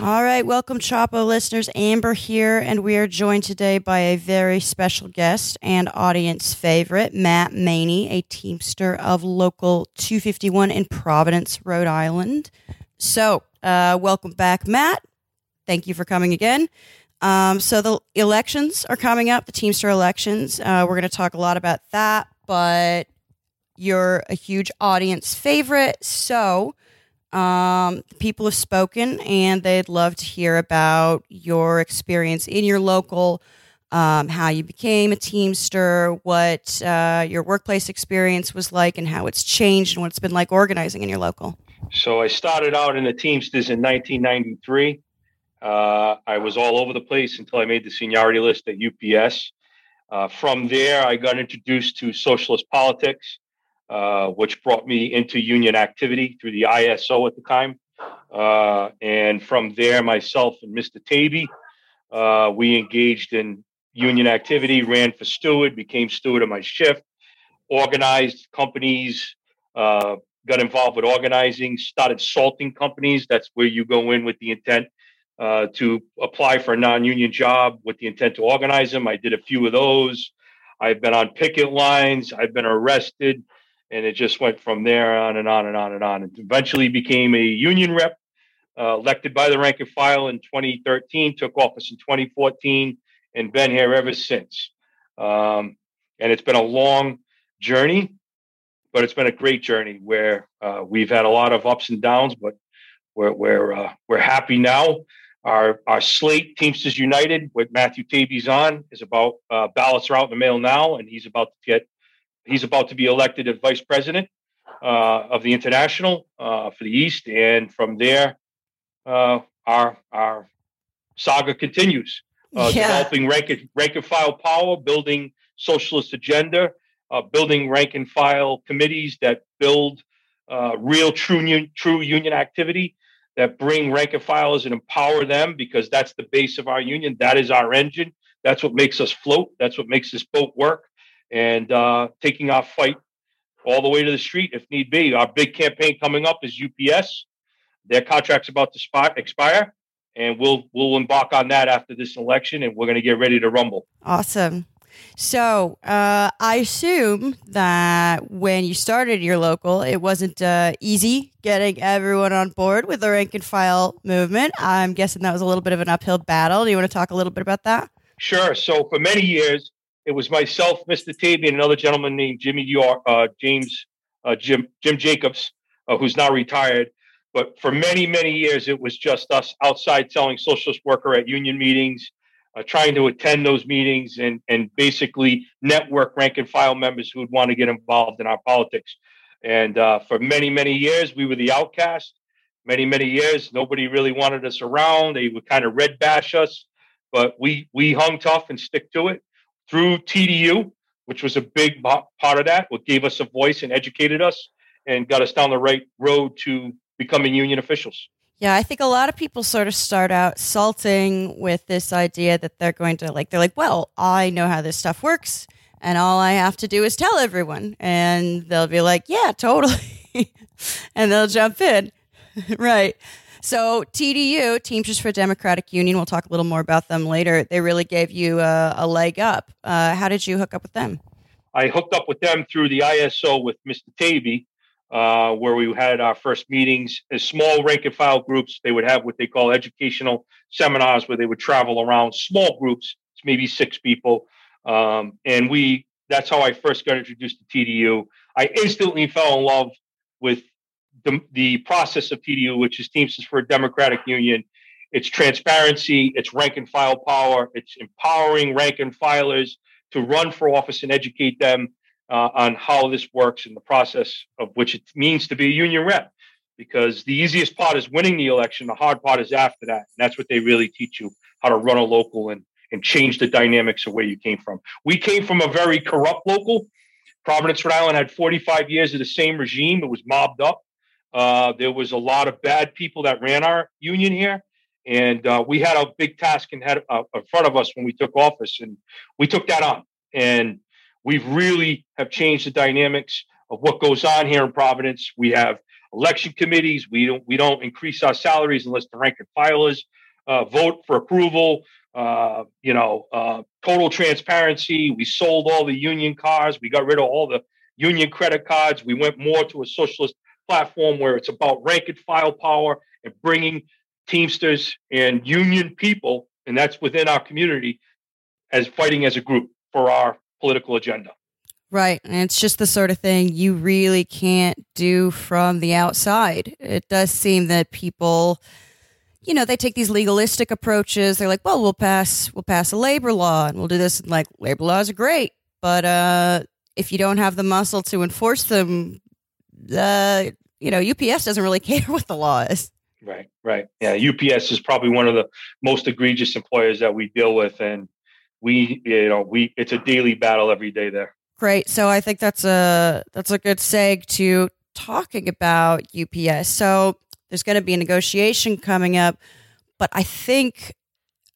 All right, welcome, Chapo listeners. Amber here, and we are joined today by a very special guest and audience favorite, Matt Maini, a Teamster of Local 251 in Providence, Rhode Island. So, uh, welcome back, Matt. Thank you for coming again. Um, so, the elections are coming up, the Teamster elections. Uh, we're going to talk a lot about that, but you're a huge audience favorite. So, um, people have spoken and they'd love to hear about your experience in your local, um, how you became a Teamster, what uh, your workplace experience was like, and how it's changed and what it's been like organizing in your local. So I started out in the Teamsters in 1993. Uh, I was all over the place until I made the seniority list at UPS. Uh, from there, I got introduced to socialist politics. Uh, which brought me into union activity through the ISO at the time. Uh, and from there, myself and Mr. Taibi, uh, we engaged in union activity, ran for steward, became steward of my shift, organized companies, uh, got involved with organizing, started salting companies. That's where you go in with the intent uh, to apply for a non union job with the intent to organize them. I did a few of those. I've been on picket lines, I've been arrested and it just went from there on and on and on and on. And eventually became a union rep, uh, elected by the rank and file in 2013, took office in 2014, and been here ever since. Um, and it's been a long journey, but it's been a great journey where uh, we've had a lot of ups and downs, but we're we're uh, we're happy now. Our our slate Teamsters United with Matthew Taibi's on is about uh, ballots are out in the mail now, and he's about to get he's about to be elected as vice president uh, of the international uh, for the East, and from there, uh, our our saga continues. Uh, yeah. Developing rank and, rank and file power, building socialist agenda, uh, building rank and file committees that build uh, real true union, true union activity that bring rank and filers and empower them because that's the base of our union. That is our engine. That's what makes us float. That's what makes this boat work and uh, taking our fight all the way to the street if need be. Our big campaign coming up is UPS. Their contract's about to spot, expire, and we'll we'll embark on that after this election, and we're going to get ready to rumble. Awesome. So uh, I assume that when you started your local, it wasn't uh, easy getting everyone on board with the rank and file movement. I'm guessing that was a little bit of an uphill battle. Do you want to talk a little bit about that? Sure. So for many years, it was myself, Mr. Taibi, and another gentleman named Jimmy York, uh, James uh, Jim Jim Jacobs, uh, who's now retired. But for many many years, it was just us outside selling socialist worker at union meetings, uh, trying to attend those meetings and and basically network rank and file members who would want to get involved in our politics. And uh, for many many years, we were the outcast. Many many years, nobody really wanted us around. They would kind of red bash us, but we we hung tough and stick to it through TDU, which was a big part of that, what gave us a voice and educated us and got us down the right road to becoming union officials. Yeah, I think a lot of people sort of start out salting with this idea that they're going to like, they're like, well, I know how this stuff works and all I have to do is tell everyone. And they'll be like, yeah, totally. and they'll jump in. right. So TDU, Teamsters for Democratic Union, we'll talk a little more about them later. They really gave you a, a leg up. Uh, how did you hook up with them? I hooked up with them through the ISO with Mr. Taibi, uh, where we had our first meetings as small rank and file groups. They would have what they call educational seminars where they would travel around small groups, maybe six people. Um, and we that's how I first got introduced to TDU. I instantly fell in love with the, the process of TDU, which is Teamsters for a Democratic Union. It's transparency, it's rank and file power, it's empowering rank and filers to run for office and educate them uh, on how this works and the process of which it means to be a union rep. Because the easiest part is winning the election, the hard part is after that. And that's what they really teach you how to run a local and, and change the dynamics of where you came from. We came from a very corrupt local. Providence, Rhode Island had 45 years of the same regime. It was mobbed up. Uh, there was a lot of bad people that ran our union here, and uh, we had a big task in, head, uh, in front of us when we took office, and we took that on. And we've really have changed the dynamics of what goes on here in Providence. We have election committees. We don't we don't increase our salaries unless the rank and filers uh, vote for approval. Uh, you know, uh, total transparency. We sold all the union cars. We got rid of all the union credit cards. We went more to a socialist platform where it's about rank and file power and bringing Teamsters and union people, and that's within our community, as fighting as a group for our political agenda. Right. And it's just the sort of thing you really can't do from the outside. It does seem that people, you know, they take these legalistic approaches. They're like, well, we'll pass, we'll pass a labor law and we'll do this. And like, labor laws are great. But uh, if you don't have the muscle to enforce them, uh, you know, UPS doesn't really care what the law is. Right, right. Yeah, UPS is probably one of the most egregious employers that we deal with, and we, you know, we it's a daily battle every day there. Great. So I think that's a that's a good seg to talking about UPS. So there's going to be a negotiation coming up, but I think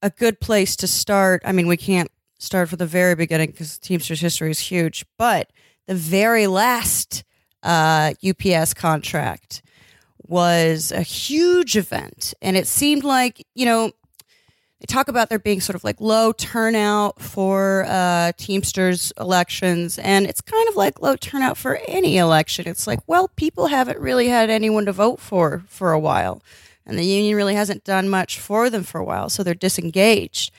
a good place to start. I mean, we can't start from the very beginning because Teamsters history is huge, but the very last uh, UPS contract was a huge event, and it seemed like you know they talk about there being sort of like low turnout for uh, Teamsters elections, and it's kind of like low turnout for any election. It's like, well, people haven't really had anyone to vote for for a while, and the union really hasn't done much for them for a while, so they're disengaged.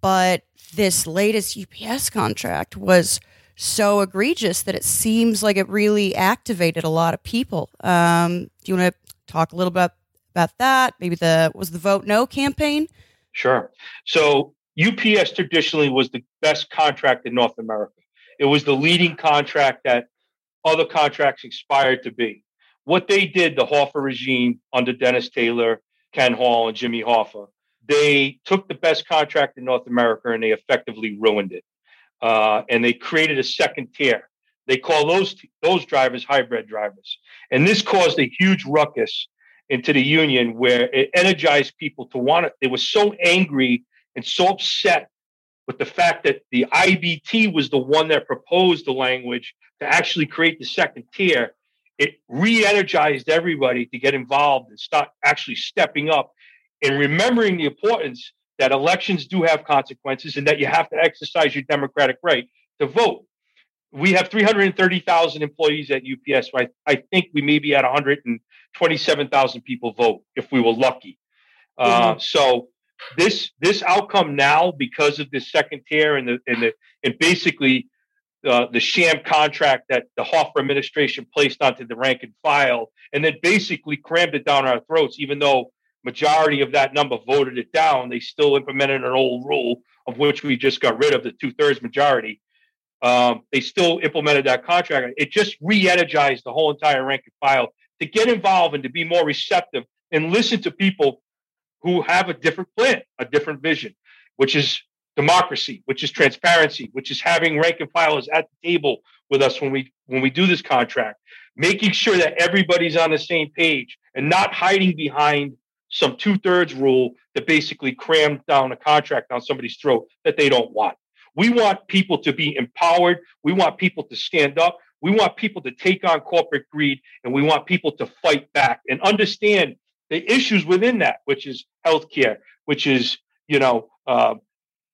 But this latest UPS contract was so egregious that it seems like it really activated a lot of people. Um, do you want to talk a little bit about that? Maybe the was the vote no campaign. Sure. So UPS traditionally was the best contract in North America. It was the leading contract that other contracts aspired to be. What they did, the Hoffa regime under Dennis Taylor, Ken Hall, and Jimmy Hoffa, they took the best contract in North America and they effectively ruined it. Uh, and they created a second tier. They call those those drivers hybrid drivers, and this caused a huge ruckus into the union where it energized people to want it. They were so angry and so upset with the fact that the IBT was the one that proposed the language to actually create the second tier. It re energized everybody to get involved and start actually stepping up and remembering the importance that elections do have consequences and that you have to exercise your democratic right to vote we have 330,000 employees at UPS. I, I think we may be at 127,000 people vote if we were lucky. Uh, mm-hmm. so this this outcome now, because of this second tier and the and the and basically uh, the sham contract that the Hoffa administration placed onto the rank and file, and then basically crammed it down our throats, even though majority of that number voted it down, they still implemented an old rule of which we just got rid of the two thirds majority um, they still implemented that contract. It just re-energized the whole entire rank and file to get involved and to be more receptive and listen to people who have a different plan, a different vision, which is democracy, which is transparency, which is having rank and filers at the table with us when we when we do this contract, making sure that everybody's on the same page and not hiding behind some two thirds rule that basically crammed down a contract on somebody's throat that they don't want. We want people to be empowered. We want people to stand up. We want people to take on corporate greed and we want people to fight back and understand the issues within that, which is healthcare, which is, you know, uh,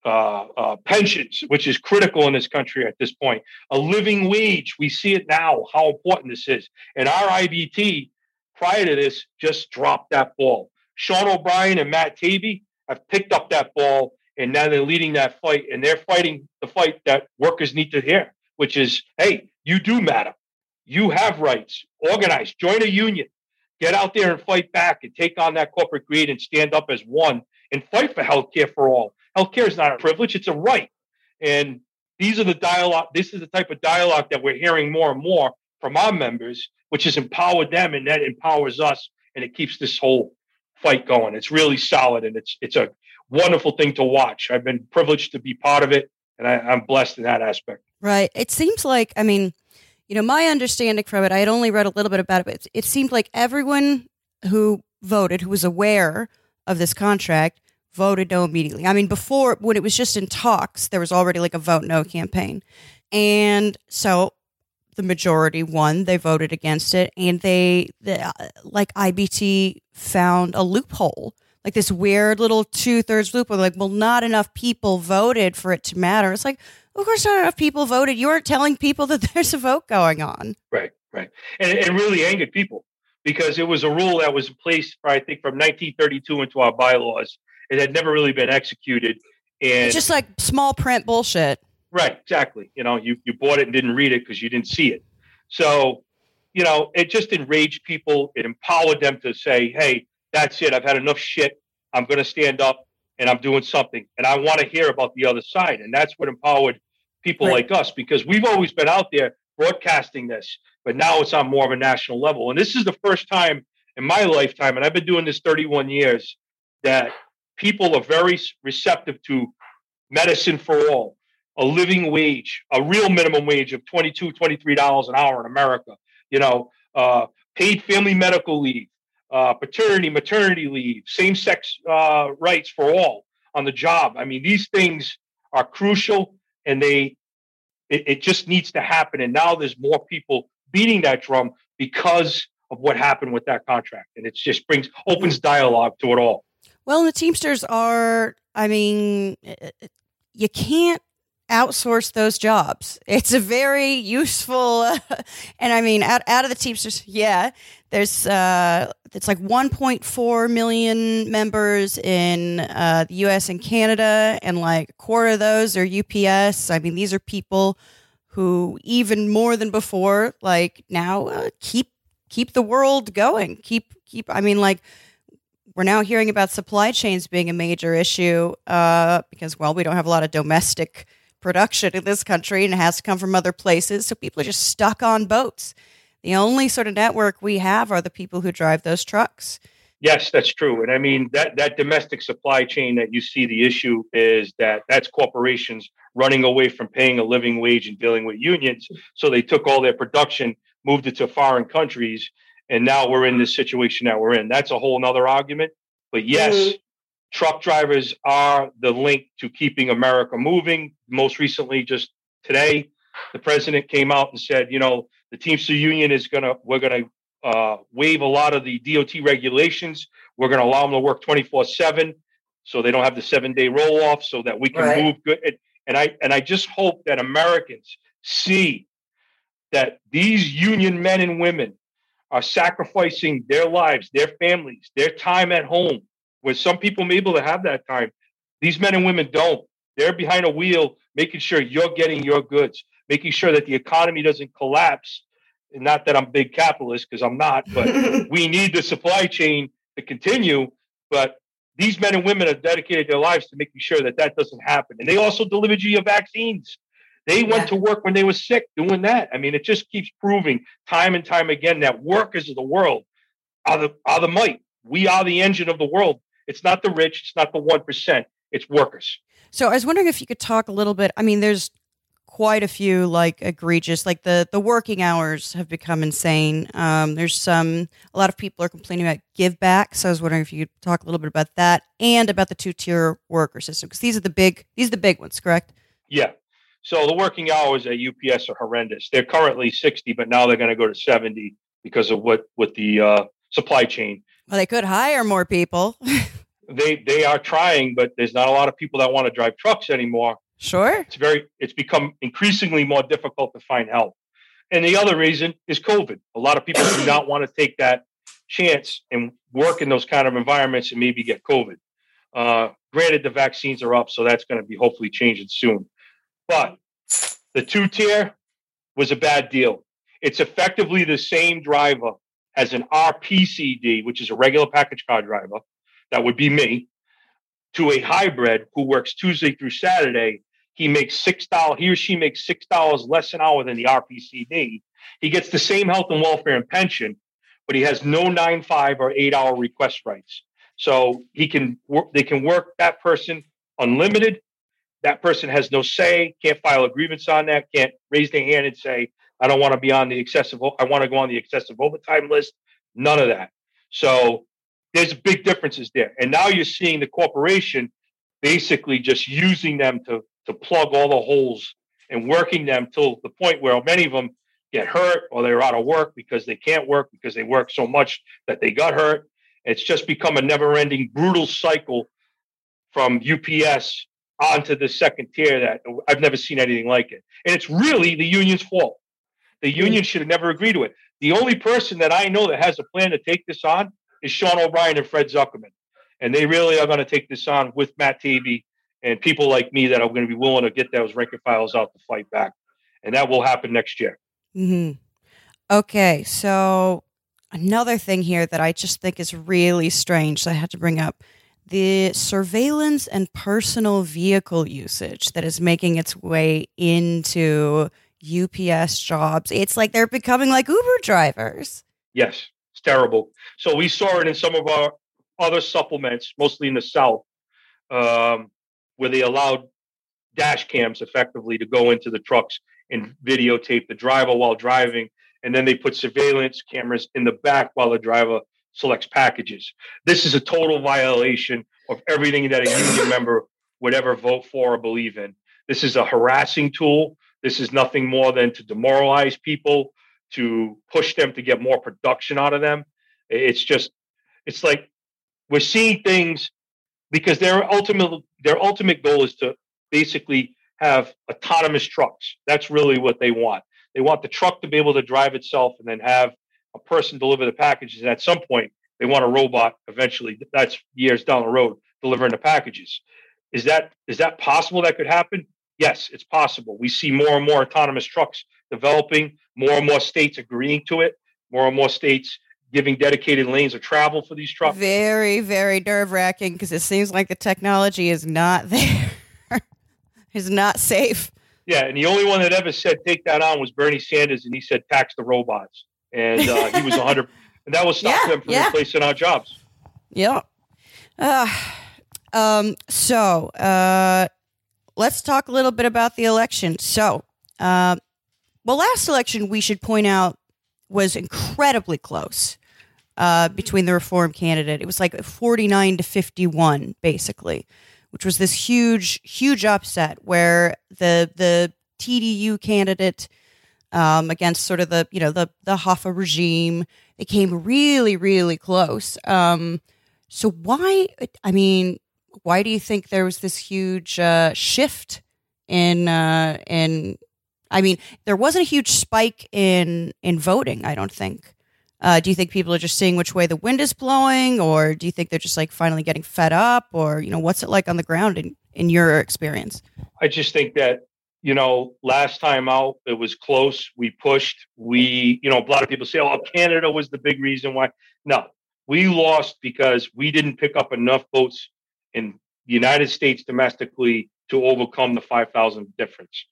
uh, uh, pensions, which is critical in this country at this point. A living wage, we see it now, how important this is. And our IBT, prior to this, just dropped that ball. Sean O'Brien and Matt Taibi have picked up that ball and now they're leading that fight and they're fighting the fight that workers need to hear which is hey you do matter. You have rights. Organize. Join a union. Get out there and fight back and take on that corporate greed and stand up as one and fight for health care for all. Health care is not a privilege it's a right. And these are the dialogue this is the type of dialogue that we're hearing more and more from our members which has empowered them and that empowers us and it keeps this whole fight going it's really solid and it's it's a wonderful thing to watch. I've been privileged to be part of it, and I, I'm blessed in that aspect. Right. It seems like, I mean, you know, my understanding from it, I had only read a little bit about it, but it, it seemed like everyone who voted, who was aware of this contract, voted no immediately. I mean, before, when it was just in talks, there was already like a vote no campaign. And so the majority won. They voted against it, and they, the, like IBT, found a loophole, like this weird little two thirds loophole. Like, well, not enough people voted for it to matter. It's like, of course, not enough people voted. You aren't telling people that there's a vote going on. Right, right, and it really angered people because it was a rule that was in place, for, I think, from 1932 into our bylaws. It had never really been executed, and it's just like small print bullshit. Right, exactly. You know, you, you bought it and didn't read it because you didn't see it. So, you know, it just enraged people. It empowered them to say, hey, that's it. I've had enough shit. I'm going to stand up and I'm doing something. And I want to hear about the other side. And that's what empowered people right. like us because we've always been out there broadcasting this, but now it's on more of a national level. And this is the first time in my lifetime, and I've been doing this 31 years, that people are very receptive to medicine for all a living wage, a real minimum wage of $22, $23 an hour in America, you know, uh, paid family medical leave, uh, paternity, maternity leave, same sex uh, rights for all on the job. I mean, these things are crucial and they, it, it just needs to happen. And now there's more people beating that drum because of what happened with that contract. And it just brings, opens dialogue to it all. Well, the Teamsters are, I mean, you can't outsource those jobs. It's a very useful, and I mean, out, out of the Teamsters, yeah, there's uh, it's like 1.4 million members in uh, the U.S. and Canada, and like a quarter of those are UPS. I mean, these are people who, even more than before, like now uh, keep keep the world going. Keep keep. I mean, like we're now hearing about supply chains being a major issue uh, because, well, we don't have a lot of domestic production in this country and it has to come from other places. So people are just stuck on boats. The only sort of network we have are the people who drive those trucks. Yes, that's true. And I mean that that domestic supply chain that you see the issue is that that's corporations running away from paying a living wage and dealing with unions. So they took all their production, moved it to foreign countries, and now we're in this situation that we're in. That's a whole nother argument. But yes, mm-hmm truck drivers are the link to keeping America moving. Most recently, just today, the president came out and said, you know, the Teamster Union is going to, we're going to uh, waive a lot of the DOT regulations. We're going to allow them to work 24 7 so they don't have the seven day roll off so that we can right. move good. And, and I, and I just hope that Americans see that these union men and women are sacrificing their lives, their families, their time at home where some people may be able to have that time. These men and women don't. They're behind a wheel, making sure you're getting your goods, making sure that the economy doesn't collapse. And not that I'm big capitalist because I'm not, but we need the supply chain to continue. But these men and women have dedicated their lives to making sure that that doesn't happen. And they also delivered you your vaccines. They went yeah. to work when they were sick doing that. I mean, it just keeps proving time and time again that workers of the world are the are the might. We are the engine of the world. It's not the rich, it's not the 1%, it's workers. So I was wondering if you could talk a little bit. I mean, there's quite a few like egregious like the the working hours have become insane um, there's some a lot of people are complaining about give back so i was wondering if you could talk a little bit about that and about the two tier worker system because these are the big these are the big ones correct yeah so the working hours at ups are horrendous they're currently 60 but now they're going to go to 70 because of what with the uh, supply chain well, they could hire more people. they they are trying, but there's not a lot of people that want to drive trucks anymore. Sure. It's very it's become increasingly more difficult to find help. And the other reason is COVID. A lot of people do not want to take that chance and work in those kind of environments and maybe get COVID. Uh, granted, the vaccines are up, so that's going to be hopefully changing soon. But the two tier was a bad deal. It's effectively the same driver as an RPCD, which is a regular package car driver, that would be me, to a hybrid who works Tuesday through Saturday, he makes six dollars. He or she makes six dollars less an hour than the RPCD. He gets the same health and welfare and pension, but he has no nine five or eight hour request rights. So he can work. They can work that person unlimited. That person has no say. Can't file a grievance on that. Can't raise their hand and say, I don't want to be on the excessive. I want to go on the excessive overtime list. None of that. So there's big differences there. And now you're seeing the corporation basically just using them to to plug all the holes and working them till the point where many of them get hurt or they're out of work because they can't work because they work so much that they got hurt. It's just become a never ending, brutal cycle from UPS onto the second tier that I've never seen anything like it. And it's really the union's fault. The mm. union should have never agreed to it. The only person that I know that has a plan to take this on is Sean O'Brien and Fred Zuckerman. And they really are going to take this on with Matt Taibi and people like me that are going to be willing to get those rank and files out to fight back. And that will happen next year. hmm Okay. So, another thing here that I just think is really strange that I had to bring up the surveillance and personal vehicle usage that is making its way into UPS jobs. It's like they're becoming like Uber drivers. Yes, terrible. So we saw it in some of our other supplements, mostly in the South, um, where they allowed dash cams effectively to go into the trucks and videotape the driver while driving. And then they put surveillance cameras in the back while the driver selects packages. This is a total violation of everything that a union member would ever vote for or believe in. This is a harassing tool. This is nothing more than to demoralize people, to push them to get more production out of them. It's just, it's like we're seeing things because their ultimate their ultimate goal is to basically have autonomous trucks. That's really what they want. They want the truck to be able to drive itself and then have a person deliver the packages. And at some point, they want a robot eventually. That's years down the road delivering the packages. Is that is that possible? That could happen. Yes, it's possible. We see more and more autonomous trucks developing. More and more states agreeing to it. More and more states giving dedicated lanes of travel for these trucks. Very, very nerve wracking because it seems like the technology is not there. is not safe. Yeah, and the only one that ever said take that on was Bernie Sanders, and he said tax the robots and uh, he was 100 and that will stop yeah, them from yeah. replacing our jobs yeah uh, um, so uh, let's talk a little bit about the election so uh, well last election we should point out was incredibly close uh, between the reform candidate it was like 49 to 51 basically which was this huge huge upset where the the tdu candidate um, against sort of the you know the the Hoffa regime. They came really really close. Um, so why? I mean, why do you think there was this huge uh, shift in uh, in? I mean, there wasn't a huge spike in in voting. I don't think. Uh, do you think people are just seeing which way the wind is blowing, or do you think they're just like finally getting fed up, or you know, what's it like on the ground in in your experience? I just think that you know, last time out, it was close. We pushed. We, you know, a lot of people say, oh, Canada was the big reason why. No, we lost because we didn't pick up enough votes in the United States domestically to overcome the 5,000 difference.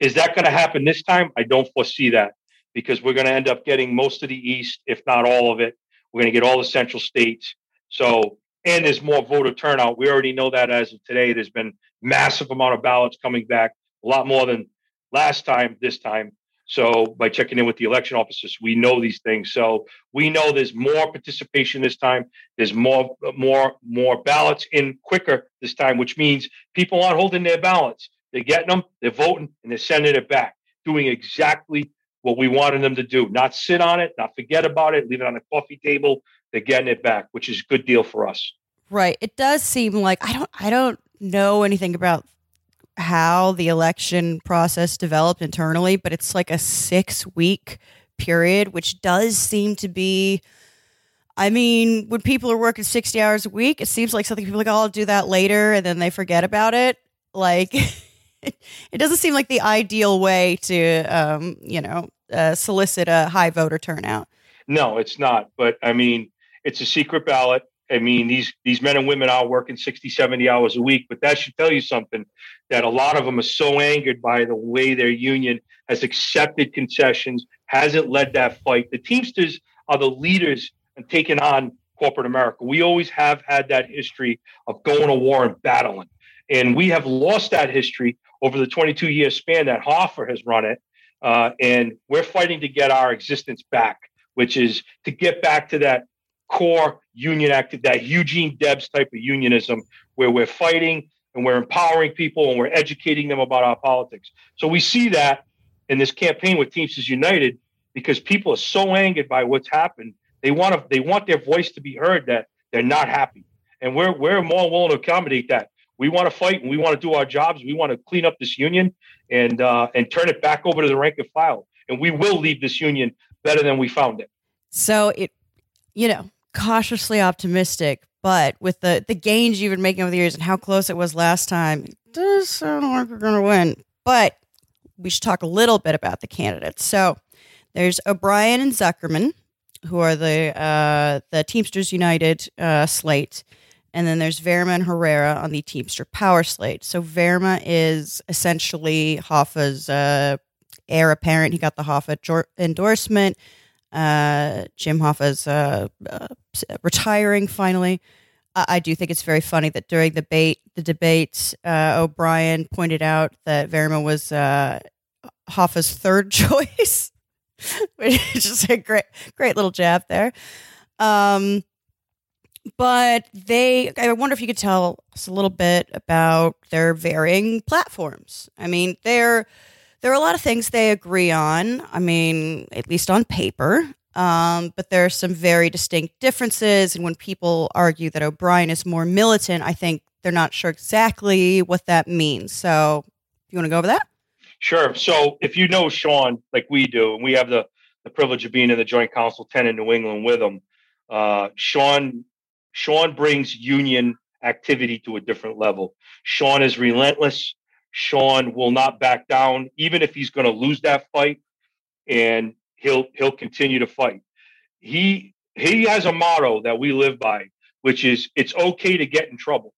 Is that going to happen this time? I don't foresee that because we're going to end up getting most of the East, if not all of it. We're going to get all the central states. So, and there's more voter turnout. We already know that as of today. There's been massive amount of ballots coming back a lot more than last time, this time. So by checking in with the election officers, we know these things. So we know there's more participation this time. There's more, more, more ballots in quicker this time, which means people aren't holding their ballots. They're getting them, they're voting, and they're sending it back, doing exactly what we wanted them to do. Not sit on it, not forget about it, leave it on the coffee table. They're getting it back, which is a good deal for us. Right. It does seem like I don't I don't know anything about how the election process developed internally, but it's like a six week period, which does seem to be. I mean, when people are working 60 hours a week, it seems like something people like, oh, I'll do that later, and then they forget about it. Like, it doesn't seem like the ideal way to, um, you know, uh, solicit a high voter turnout. No, it's not. But I mean, it's a secret ballot. I mean, these these men and women are working 60, 70 hours a week, but that should tell you something that a lot of them are so angered by the way their union has accepted concessions, hasn't led that fight. The Teamsters are the leaders and taking on corporate America. We always have had that history of going to war and battling. And we have lost that history over the 22 year span that Hoffa has run it. Uh, and we're fighting to get our existence back, which is to get back to that core union act, that Eugene Debs type of unionism, where we're fighting and we're empowering people and we're educating them about our politics. So we see that in this campaign with Teamsters United because people are so angered by what's happened. They want to they want their voice to be heard that they're not happy, and we're we're more willing to accommodate that. We want to fight and we want to do our jobs. We want to clean up this union and uh, and turn it back over to the rank and file. And we will leave this union better than we found it. So it, you know, cautiously optimistic, but with the the gains you've been making over the years and how close it was last time, it does sound like we're going to win. But we should talk a little bit about the candidates. So there's O'Brien and Zuckerman, who are the uh, the Teamsters United uh, slate. And then there's Vairma and Herrera on the Teamster Power slate. So Vairma is essentially Hoffa's uh, heir apparent. He got the Hoffa jor- endorsement. Uh, Jim Hoffa's uh, uh, retiring finally. I-, I do think it's very funny that during the debate, the debates, uh, O'Brien pointed out that Vairma was uh, Hoffa's third choice, which is a great, great little jab there. Um, but they i wonder if you could tell us a little bit about their varying platforms. I mean there there are a lot of things they agree on i mean at least on paper um, but there are some very distinct differences and when people argue that o'brien is more militant i think they're not sure exactly what that means. So you want to go over that? Sure. So if you know sean like we do and we have the the privilege of being in the joint council 10 in new england with him uh, sean Sean brings union activity to a different level. Sean is relentless. Sean will not back down, even if he's going to lose that fight, and he'll he'll continue to fight. He he has a motto that we live by, which is it's okay to get in trouble.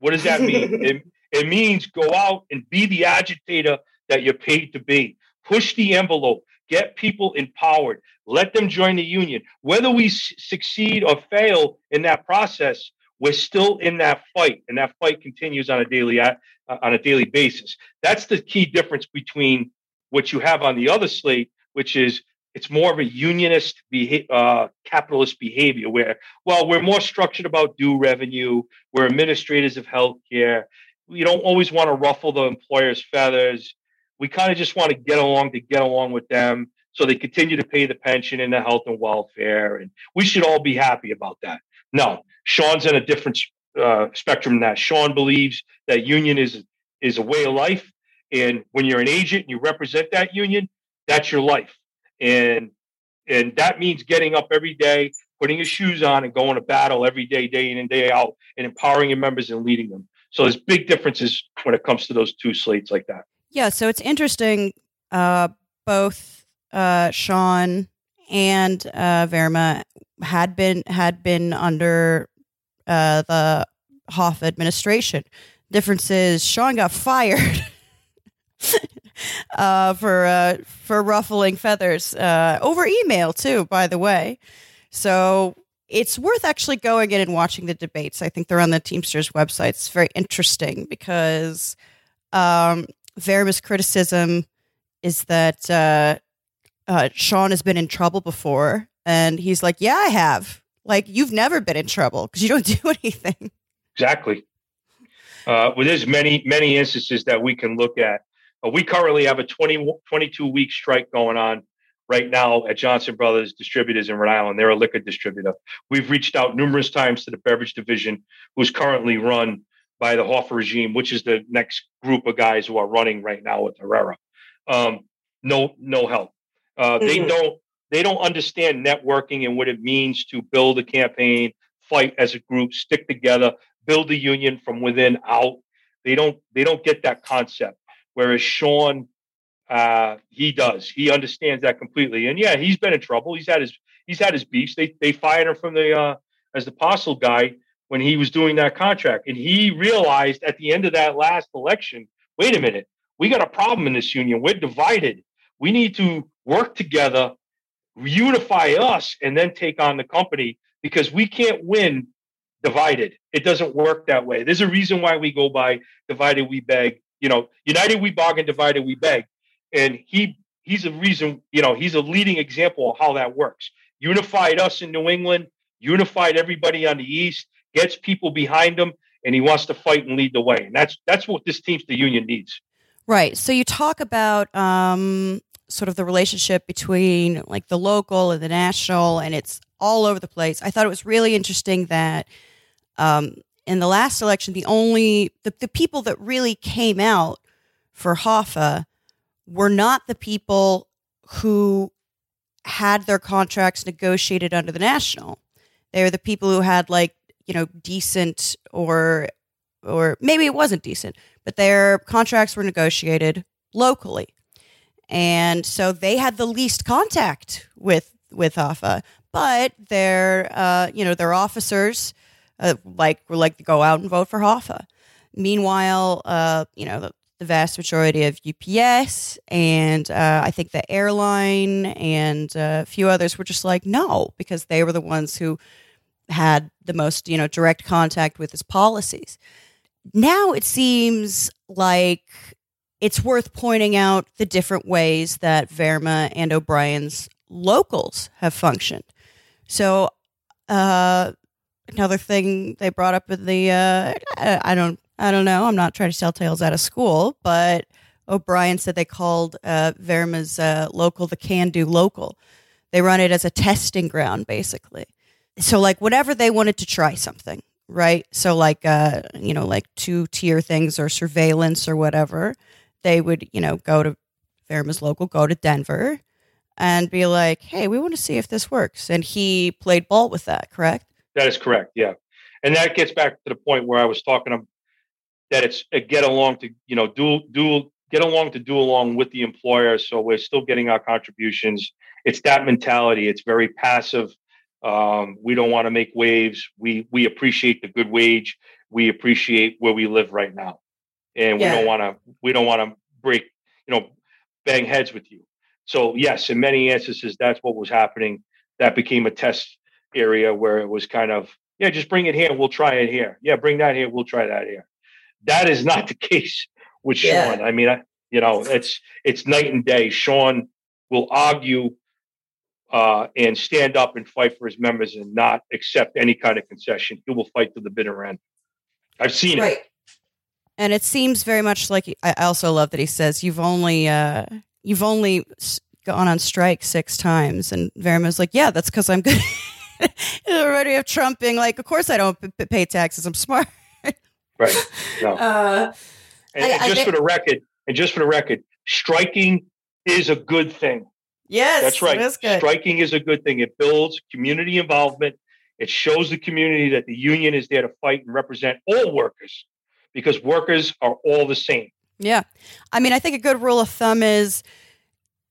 What does that mean? it, it means go out and be the agitator that you're paid to be. Push the envelope get people empowered, let them join the union. Whether we succeed or fail in that process, we're still in that fight, and that fight continues on a daily uh, on a daily basis. That's the key difference between what you have on the other slate, which is it's more of a unionist uh, capitalist behavior where well we're more structured about due revenue we're administrators of healthcare we don't always want to ruffle the employer's feathers we kind of just want to get along to get along with them so they continue to pay the pension and the health and welfare. And we should all be happy about that. No, Sean's in a different uh, spectrum that. Sean believes that union is is a way of life. And when you're an agent and you represent that union, that's your life. And and that means getting up every day, putting your shoes on and going to battle every day, day in and day out, and empowering your members and leading them. So there's big differences when it comes to those two slates like that. Yeah, so it's interesting. Uh, both uh, Sean and uh, Vairma had been had been under uh, the Hoff administration. Difference is Sean got fired uh, for uh, for ruffling feathers uh, over email too. By the way, so it's worth actually going in and watching the debates. I think they're on the Teamsters website. It's very interesting because um, Vairma's criticism is that uh, uh, Sean has been in trouble before, and he's like, "Yeah, I have. Like, you've never been in trouble because you don't do anything." Exactly. Uh, well, there's many many instances that we can look at. Uh, we currently have a 20, 22 week strike going on right now at Johnson Brothers Distributors in Rhode Island. They're a liquor distributor. We've reached out numerous times to the beverage division, who's currently run by the Hoffa regime, which is the next group of guys who are running right now with Herrera. Um, no, no help. Uh, mm-hmm. They don't. They don't understand networking and what it means to build a campaign, fight as a group, stick together, build a union from within out. They don't. They don't get that concept. Whereas Sean, uh, he does. He understands that completely. And yeah, he's been in trouble. He's had his. He's had his beefs. They they fired him from the uh, as the parcel guy when he was doing that contract. And he realized at the end of that last election, wait a minute, we got a problem in this union. We're divided. We need to work together, unify us, and then take on the company because we can't win divided. It doesn't work that way. There's a reason why we go by divided we beg. You know, united we bargain, divided we beg. And he he's a reason, you know, he's a leading example of how that works. Unified us in New England, unified everybody on the East, gets people behind him, and he wants to fight and lead the way. And that's that's what this team's the union needs. Right. So you talk about um, sort of the relationship between like the local and the national, and it's all over the place. I thought it was really interesting that um, in the last election, the only the, the people that really came out for Hoffa were not the people who had their contracts negotiated under the national. They were the people who had like you know decent or or maybe it wasn't decent, but their contracts were negotiated locally. And so they had the least contact with with Hoffa, but their uh, you know their officers uh, like were like to go out and vote for Hoffa. Meanwhile, uh, you know the, the, vast majority of UPS and uh, I think the airline and uh, a few others were just like no because they were the ones who had the most you know direct contact with his policies now it seems like it's worth pointing out the different ways that Vairma and O'Brien's locals have functioned. So, uh, another thing they brought up in the uh, I don't I don't know. I'm not trying to tell tales out of school, but O'Brien said they called uh, Vairma's uh, local the Can Do Local. They run it as a testing ground, basically. So, like, whatever they wanted to try something, right? So like uh, you know, like two tier things or surveillance or whatever, they would, you know, go to Vairma's local, go to Denver and be like, Hey, we want to see if this works. And he played ball with that, correct? That is correct, yeah. And that gets back to the point where I was talking about that it's a get along to, you know, do do get along to do along with the employer. So we're still getting our contributions. It's that mentality. It's very passive um, we don't want to make waves. We we appreciate the good wage. We appreciate where we live right now, and yeah. we don't want to we don't want to break you know bang heads with you. So yes, in many instances, that's what was happening. That became a test area where it was kind of yeah, just bring it here. We'll try it here. Yeah, bring that here. We'll try that here. That is not the case with yeah. Sean. I mean, I, you know, it's it's night and day. Sean will argue uh, and stand up and fight for his members and not accept any kind of concession. He will fight to the bitter end. I've seen right. it. And it seems very much like I also love that he says you've only uh, you've only gone on strike six times, and Vairma's like, yeah, that's because I'm good. already have Trump being like, of course I don't p- pay taxes. I'm smart. right. No. Uh, and, I, and just I, for the record, and just for the record, striking is a good thing. Yes, that's right. That's good. Striking is a good thing. It builds community involvement. It shows the community that the union is there to fight and represent all workers because workers are all the same. Yeah. I mean, I think a good rule of thumb is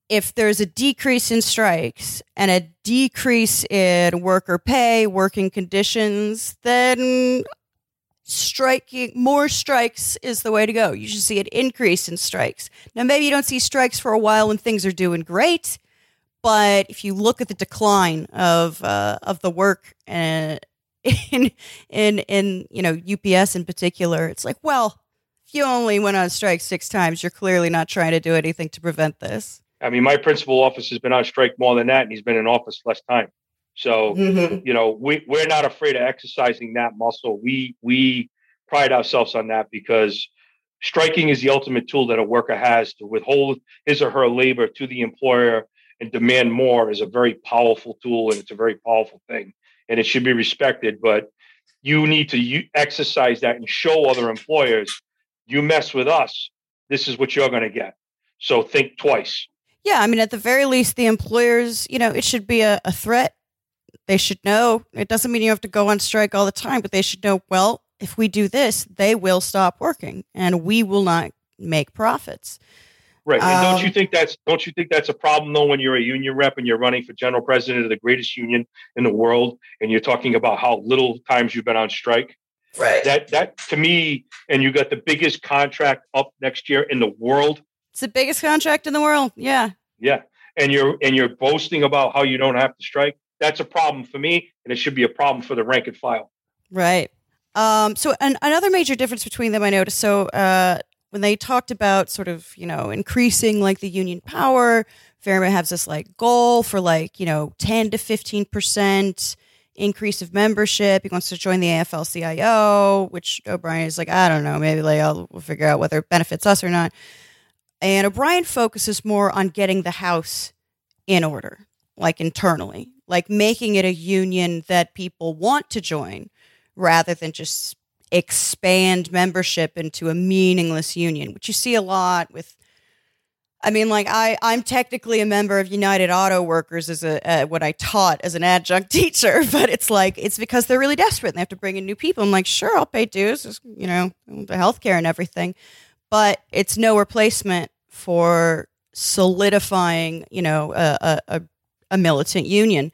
if there's a decrease in strikes and a decrease in worker pay, working conditions, then striking more strikes is the way to go. You should see an increase in strikes. Now maybe you don't see strikes for a while when things are doing great, but if you look at the decline of uh, of the work uh, in in in you know UPS in particular, it's like, well, if you only went on strike six times, you're clearly not trying to do anything to prevent this. I mean, my principal office has been on strike more than that, and he's been in office less time. So, mm-hmm. you know, we we're not afraid of exercising that muscle. We we pride ourselves on that because striking is the ultimate tool that a worker has to withhold his or her labor to the employer and demand more is a very powerful tool and it's a very powerful thing and it should be respected but you need to exercise that and show other employers you mess with us this is what you're going to get. So think twice. Yeah i mean at the very least the employers you know it should be a, a threat. They should know. It doesn't mean you have to go on strike all the time but they should know well if we do this they will stop working and we will not make profits Right. And don't you um, think that's don't you think that's a problem though when you're a union rep and you're running for general president of the greatest union in the world and you're talking about how little times you've been on strike? Right. That that to me, and you got the biggest contract up next year in the world. It's the biggest contract in the world. Yeah. Yeah. And you're and you're boasting about how you don't have to strike. That's a problem for me, and it should be a problem for the rank and file. Right. Um, so an, another major difference between them, I noticed. So uh, when they talked about sort of, you know, increasing like the union power, Vairma has this like goal for like, you know, 10 to 15% increase of membership. He wants to join the AFL CIO, which O'Brien is like, I don't know, maybe like I'll we'll figure out whether it benefits us or not. And O'Brien focuses more on getting the house in order, like internally, like making it a union that people want to join rather than just expand membership into a meaningless union, which you see a lot with. I mean, like I, I'm technically a member of United Auto Workers as a uh, what I taught as an adjunct teacher, but it's like it's because they're really desperate and they have to bring in new people. I'm like, sure, I'll pay dues, you know, the healthcare and everything, but it's no replacement for solidifying, you know, a, a, a militant union.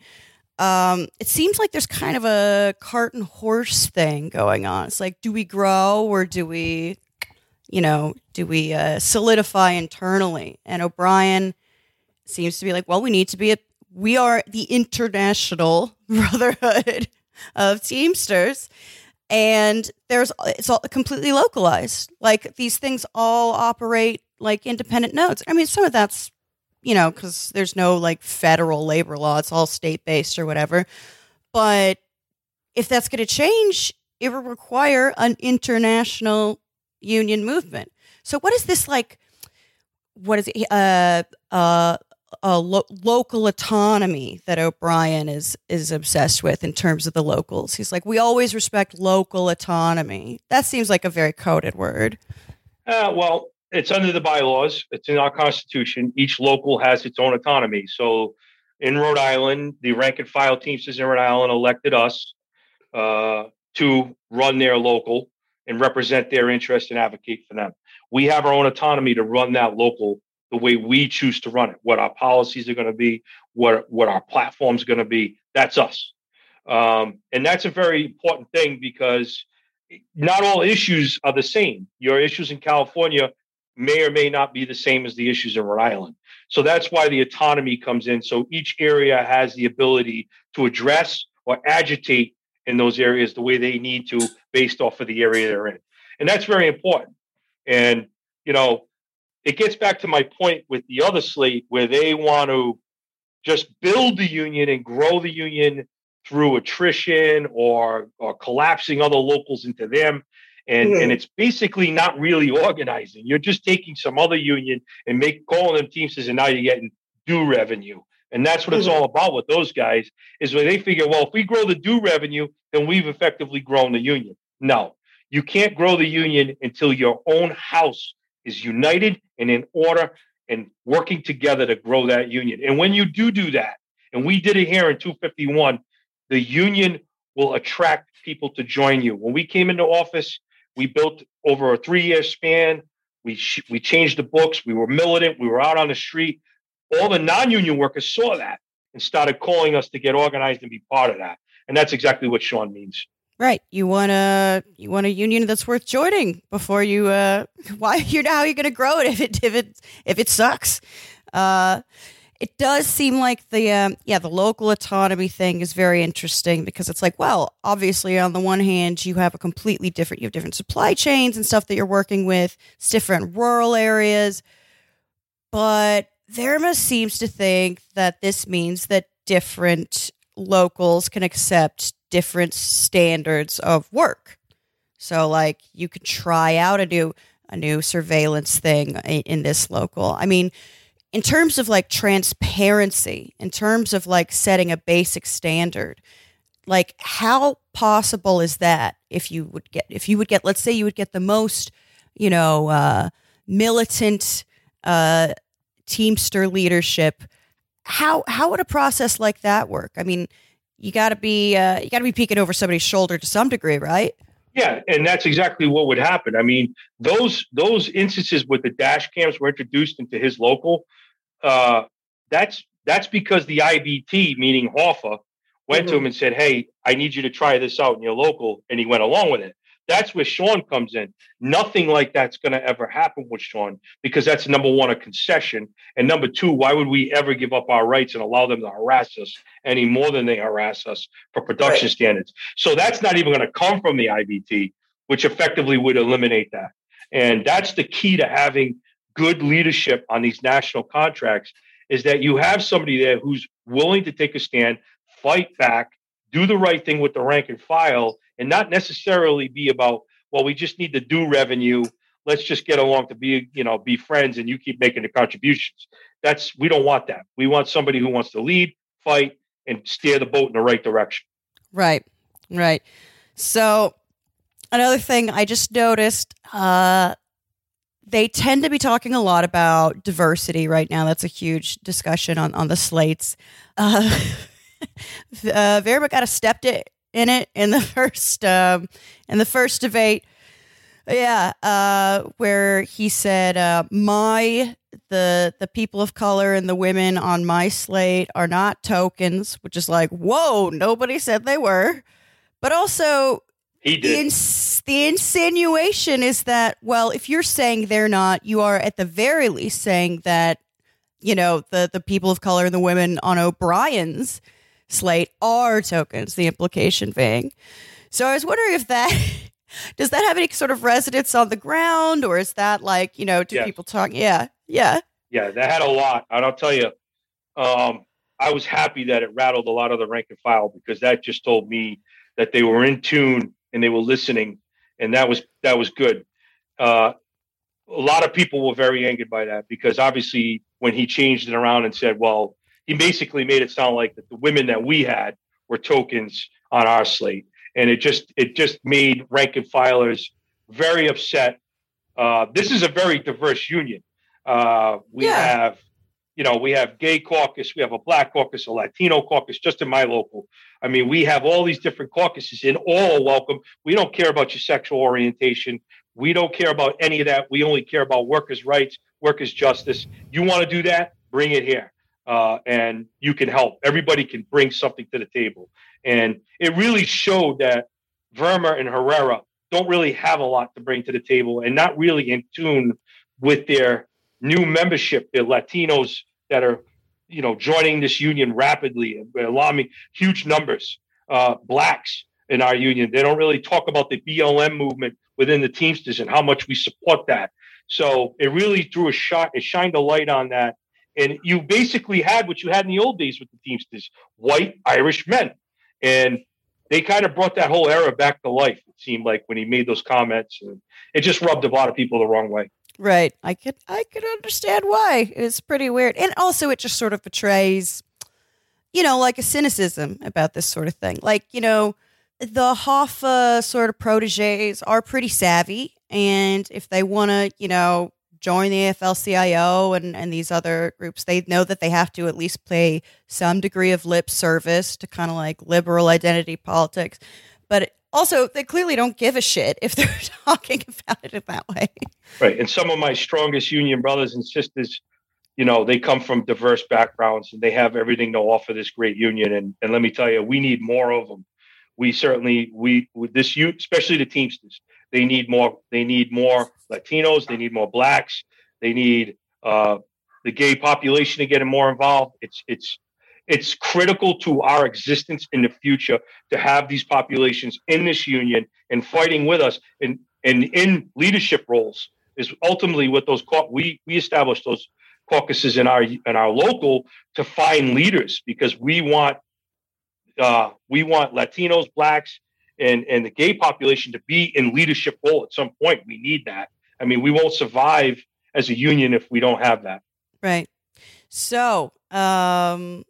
Um, it seems like there's kind of a cart and horse thing going on. It's like, do we grow or do we, you know, do we uh, solidify internally? And O'Brien seems to be like, well, we need to be a, we are the international brotherhood of Teamsters and there's it's all completely localized like these things all operate like independent nodes i mean some of that's you know because there's no like federal labor law it's all state based or whatever but if that's going to change it will require an international union movement so what is this like what is it uh uh a lo- local autonomy that O'Brien is is obsessed with in terms of the locals. He's like, we always respect local autonomy. That seems like a very coded word. Uh, well, it's under the bylaws. It's in our constitution. Each local has its own autonomy. So, in Rhode Island, the rank and file teamsters in Rhode Island elected us uh, to run their local and represent their interests and advocate for them. We have our own autonomy to run that local the way we choose to run it, what our policies are going to be, what what our are going to be. That's us, um, and that's a very important thing because not all issues are the same. Your issues in California may or may not be the same as the issues in Rhode Island. So that's why the autonomy comes in. So each area has the ability to address or agitate in those areas the way they need to based off of the area they're in. And that's very important. And, you know, it gets back to my point with the other slate where they want to just build the union and grow the union through attrition or or collapsing other locals into them and mm-hmm. and it's basically not really organizing you're just taking some other union and make calling them teamsters and now you're getting due revenue and that's what mm-hmm. it's all about with those guys is where they figure well if we grow the due revenue then we've effectively grown the union no you can't grow the union until your own house is united and in order and working together to grow that union. And when you do do that, and we did it here in 251, the union will attract people to join you. When we came into office, we built over a three-year span. We sh- we changed the books. We were militant. We were out on the street. All the non-union workers saw that and started calling us to get organized and be part of that. And that's exactly what Sean means. Right. You want a you want a union that's worth joining before you uh why you're how you're to grow it if it if it if it sucks. Uh it does seem like the um, yeah the local autonomy thing is very interesting because it's like well obviously on the one hand you have a completely different you have different supply chains and stuff that you're working with it's different rural areas but Vairma seems to think that this means that different locals can accept different standards of work. So like you could try out a new a new surveillance thing in this local. I mean, in terms of like transparency, in terms of like setting a basic standard, like how possible is that if you would get if you would get let's say you would get the most, you know, uh militant uh teamster leadership how how would a process like that work? I mean, you got to be uh, you got to be peeking over somebody's shoulder to some degree, right? Yeah, and that's exactly what would happen. I mean, those those instances with the dash cams were introduced into his local. Uh, that's that's because the IBT, meaning Hoffa, went mm-hmm. to him and said, "Hey, I need you to try this out in your local," and he went along with it. That's where Sean comes in. Nothing like that's going to ever happen with Sean because that's number one, a concession. And number two, why would we ever give up our rights and allow them to harass us any more than they harass us for production right. standards? So that's not even going to come from the IBT, which effectively would eliminate that. And that's the key to having good leadership on these national contracts is that you have somebody there who's willing to take a stand, fight back, do the right thing with the rank and file, and not necessarily be about, well, we just need to do revenue. let's just get along to be, you know, be friends and you keep making the contributions. That's we don't want that. We want somebody who wants to lead, fight, and steer the boat in the right direction. Right. Right. So another thing I just noticed, uh, they tend to be talking a lot about diversity right now. That's a huge discussion on, on the slates. Uh, uh, Vairma got a stepped it in it in the first um, in the first debate. Yeah, uh, where he said, uh, "My the the people of color and the women on my slate are not tokens," which is like, whoa, nobody said they were. But also, he did. The, ins- the insinuation is that, well, if you're saying they're not, you are at the very least saying that, you know, the, the people of color and the women on O'Brien's slate are tokens, the implication being. So I was wondering if that does that have any sort of residence on the ground, or is that like, you know, do yes. people talk? Yeah, yeah. Yeah, that had a lot. And I'll tell you, um, I was happy that it rattled a lot of the rank and file because that just told me that they were in tune and they were listening, and that was that was good. Uh, a lot of people were very angered by that because obviously when he changed it around and said, well, he basically made it sound like that the women that we had were tokens on our slate, and it just it just made rank and filers very upset. Uh, this is a very diverse union. Uh, we yeah. have you know, we have gay caucus, we have a black caucus, a Latino caucus, just in my local. I mean, we have all these different caucuses and all welcome. We don't care about your sexual orientation. We don't care about any of that. We only care about workers' rights, workers' justice. You want to do that? Bring it here. Uh, and you can help. Everybody can bring something to the table. And it really showed that Vairma and Herrera don't really have a lot to bring to the table and not really in tune with their new membership, the Latinos that are, you know, joining this union rapidly, alarming huge numbers. Uh, blacks in our union, they don't really talk about the BLM movement within the Teamsters and how much we support that. So it really threw a shot, it shined a light on that. And you basically had what you had in the old days with the Teamsters white Irish men. And they kind of brought that whole era back to life, it seemed like, when he made those comments. And it just rubbed a lot of people the wrong way. Right. I could I could understand why. It's pretty weird. And also it just sort of betrays you know, like a cynicism about this sort of thing. Like, you know, the Hoffa sort of proteges are pretty savvy and if they want to, you know, join the AFL-CIO and, and these other groups, they know that they have to at least play some degree of lip service to kind of like liberal identity politics. But also, they clearly don't give a shit if they're talking about it in that way. Right. And some of my strongest union brothers and sisters, you know, they come from diverse backgrounds and they have everything to offer this great union. And, and let me tell you, we need more of them. We certainly, we, with this you especially the Teamsters, they need more, they need more Latinos, they need more blacks, they need uh, the gay population to get more involved. It's, it's, it's critical to our existence in the future to have these populations in this union and fighting with us and, and in leadership roles is ultimately what those we we established those caucuses in our in our local to find leaders because we want uh, we want Latinos, blacks, and and the gay population to be in leadership role at some point. We need that. I mean, we won't survive as a union if we don't have that. Right. So, um,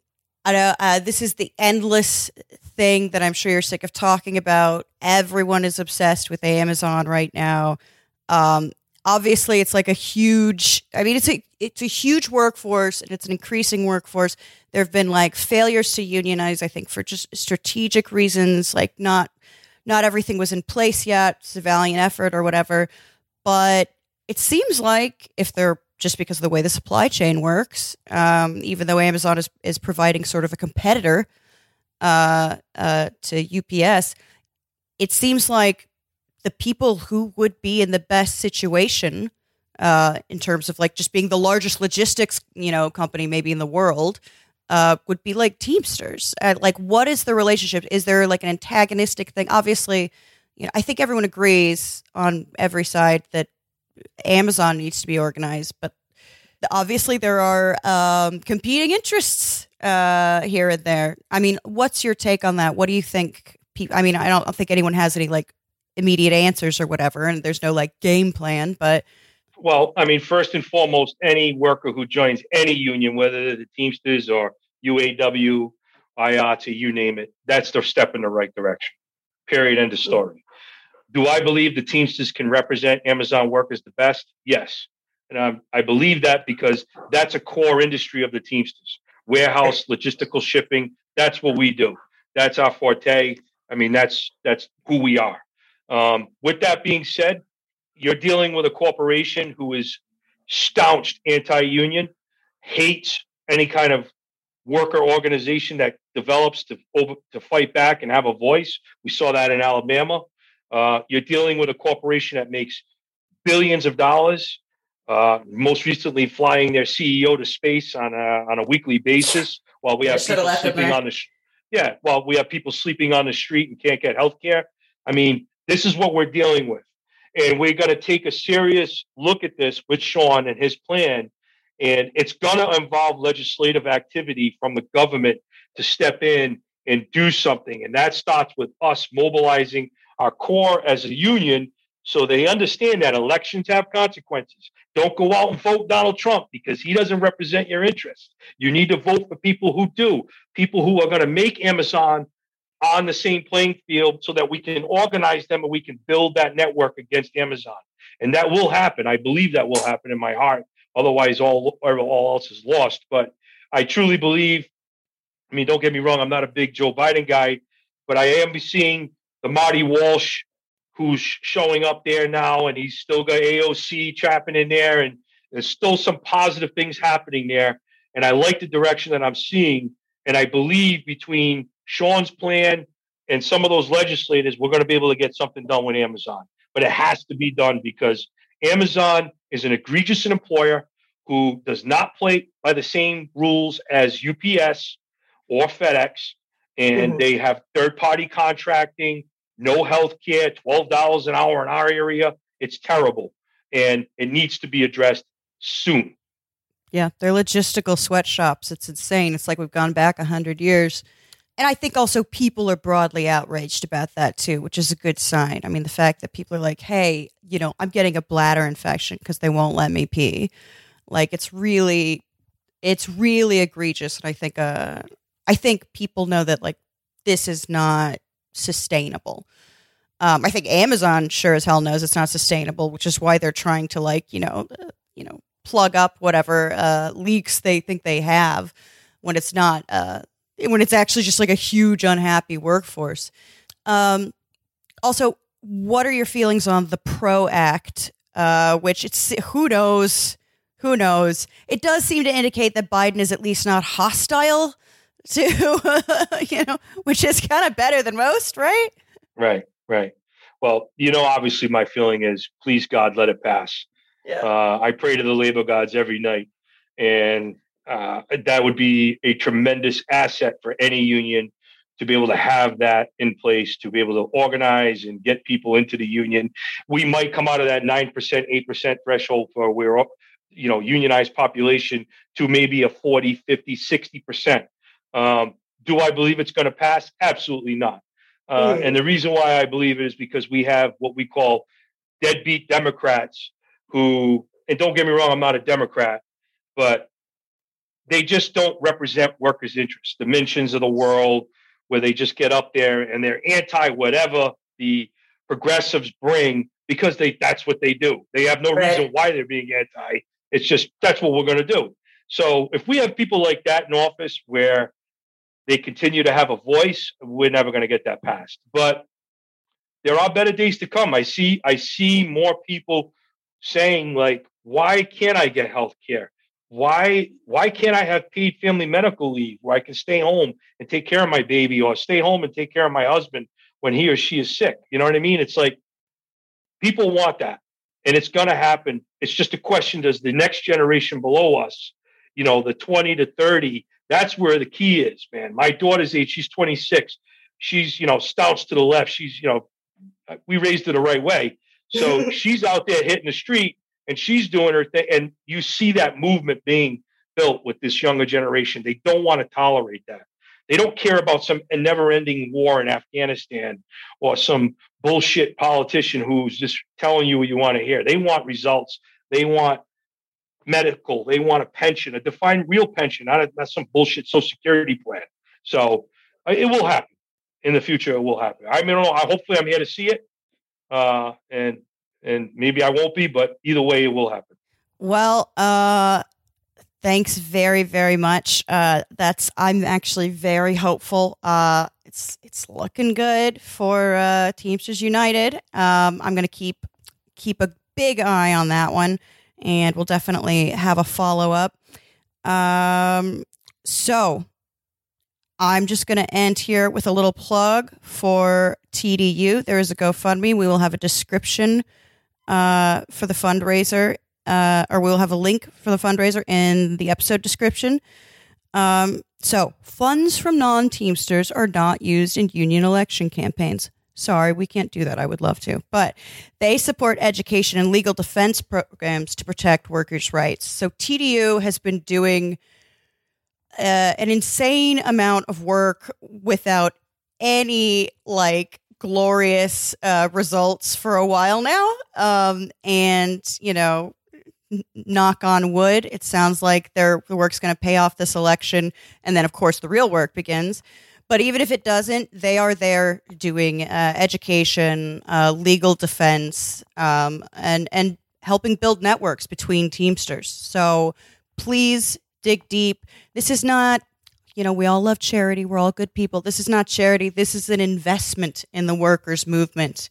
I know uh, this is the endless thing that I'm sure you're sick of talking about. Everyone is obsessed with Amazon right now. Um, obviously, it's like a huge. I mean, it's a it's a huge workforce and it's an increasing workforce. There have been like failures to unionize. I think for just strategic reasons, like not not everything was in place yet. Valiant effort or whatever, but it seems like if they're just because of the way the supply chain works. Um, even though Amazon is is providing sort of a competitor uh, uh, to UPS, it seems like the people who would be in the best situation uh, in terms of like just being the largest logistics you know company maybe in the world uh, would be like Teamsters. Uh, like, what is the relationship? Is there like an antagonistic thing? Obviously, you know, I think everyone agrees on every side that Amazon needs to be organized, but obviously there are um, competing interests uh, here and there. I mean, what's your take on that? What do you think? Pe- I mean, I don't think anyone has any like immediate answers or whatever, and there's no like game plan. But well, I mean, first and foremost, any worker who joins any union, whether they're the Teamsters or UAW, IATA, you name it, that's their step in the right direction. Period. End of story. Do I believe the Teamsters can represent Amazon workers the best? Yes. And um, I believe that because that's a core industry of the Teamsters warehouse, logistical shipping. That's what we do. That's our forte. I mean, that's that's who we are. Um, with that being said, you're dealing with a corporation who is staunched anti-union, hates any kind of worker organization that develops to over, to fight back and have a voice. We saw that in Alabama. Uh, you're dealing with a corporation that makes billions of dollars. Uh, most recently, flying their CEO to space on a on a weekly basis, while we have people sleeping on the sh- yeah, while we have people sleeping on the street and can't get health care. I mean, this is what we're dealing with. And we're going to take a serious look at this with Sean and his plan. And it's going to involve legislative activity from the government to step in and do something. And that starts with us mobilizing our core as a union so they understand that elections have consequences. Don't go out and vote Donald Trump because he doesn't represent your interests. You need to vote for people who do, people who are going to make Amazon on the same playing field so that we can organize them and we can build that network against Amazon. And that will happen. I believe that will happen in my heart. Otherwise, all, all else is lost. But I truly believe, I mean, don't get me wrong, I'm not a big Joe Biden guy, but I am seeing the Marty Walsh who's showing up there now, and he's still got AOC trapping in there, and there's still some positive things happening there. And I like the direction that I'm seeing. And I believe between Sean's plan and some of those legislators, we're going to be able to get something done with Amazon. But it has to be done because Amazon is an egregious employer who does not play by the same rules as UPS or FedEx. And mm-hmm. they have third party contracting no health care, $12 an hour in our area. It's terrible. And it needs to be addressed soon. Yeah, they're logistical sweatshops. It's insane. It's like we've gone back a 100 years. And I think also people are broadly outraged about that too, which is a good sign. I mean, the fact that people are like, hey, you know, I'm getting a bladder infection because they won't let me pee. Like, it's really, it's really egregious. And I think, uh, I think people know that like this is not sustainable. Um, I think Amazon sure as hell knows it's not sustainable, which is why they're trying to like you know uh, you know plug up whatever uh, leaks they think they have when it's not uh, when it's actually just like a huge unhappy workforce. Um, also, what are your feelings on the PRO Act, uh, which it's who knows who knows? It does seem to indicate that Biden is at least not hostile to you know, which is kind of better than most, right? Right, right. Well, you know, obviously, my feeling is, please God, let it pass. Yeah. Uh, I pray to the labor gods every night, and uh, that would be a tremendous asset for any union to be able to have that in place, to be able to organize and get people into the union. We might come out of that nine percent, eight percent threshold for we're you know unionized population to maybe a 40 50 60 percent um, do I believe it's going to pass? Absolutely not. Uh, mm. And the reason why I believe it is because we have what we call deadbeat Democrats who, and don't get me wrong, I'm not a Democrat, but they just don't represent workers' interests. The Manchins of the world, where they just get up there and they're anti whatever the progressives bring because they that's what they do. They have no right. reason why they're being anti. It's just that's what we're going to do. So if we have people like that in office where they continue to have a voice, we're never going to get that passed. But there are better days to come. I see I see more people saying like, why can't I get health care? Why why can't I have paid family medical leave where I can stay home and take care of my baby or stay home and take care of my husband when he or she is sick? You know what I mean? It's like people want that and it's going to happen. It's just a question does the next generation below us, you know, the 20 to 30 that's where the key is, man. My daughter's age, she's 26. She's, you know, stouts to the left. She's, you know, uh, we raised her the right way. So she's out there hitting the street and she's doing her thing. And you see that movement being built with this younger generation. They don't want to tolerate that. They don't care about some never-ending war in Afghanistan or some bullshit politician who's just telling you what you want to hear. They want results. They want medical. They want a pension, a defined real pension, not, a, not some bullshit social security plan. So uh, it will happen in the future. It will happen. I mean, I hopefully I'm here to see it, uh, and and maybe I won't be, but either way, it will happen. Well, uh, thanks very very much. Uh, that's I'm actually very hopeful. Uh, it's it's looking good for Teamsters United. Um, I'm going to keep keep a big eye on that one, and we'll definitely have a follow up. Um, so I'm just going to end here with a little plug for TDU. There is a GoFundMe. We will have a description uh, for the fundraiser, uh, or we'll have a link for the fundraiser in the episode description. Um, so, funds from non Teamsters are not used in union election campaigns. Sorry, we can't do that. I would love to. But they support education and legal defense programs to protect workers' rights. So, TDU has been doing uh, an insane amount of work without any like glorious uh, results for a while now. Um, and, you know, knock on wood, it sounds like their the work's going to pay off this election, and then of course the real work begins. But even if it doesn't, they are there doing uh, education, uh, legal defense, um, and and helping build networks between Teamsters. So please dig deep. This is not, you know, we all love charity. We're all good people. This is not charity. This is an investment in the workers' movement.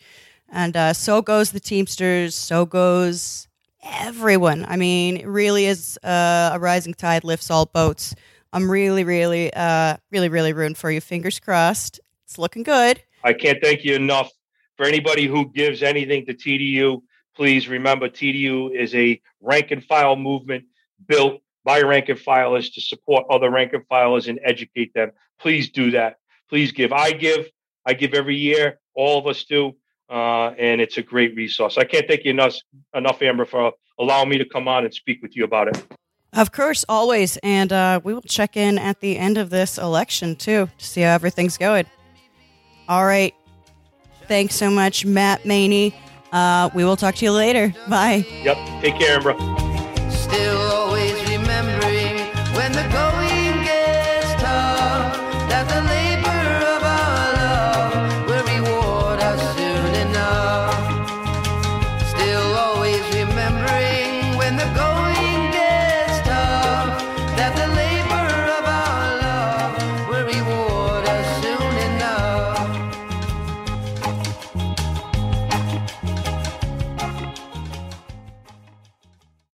And uh, so goes the Teamsters. So goes everyone. I mean, it really is uh, a rising tide lifts all boats. I'm really, really, uh, really, really rooting for you. Fingers crossed. It's looking good. I can't thank you enough for anybody who gives anything to TDU. Please remember, TDU is a rank and file movement built by rank and filers to support other rank and filers and educate them. Please do that. Please give. I give. I give every year. All of us do uh, and it's a great resource. I can't thank you enough, enough, Amber, for allowing me to come on and speak with you about it. Of course, always. And uh, we will check in at the end of this election, too, to see how everything's going. All right. Thanks so much, Matt Maini. Uh, we will talk to you later. Bye. Yep. Take care, Amber.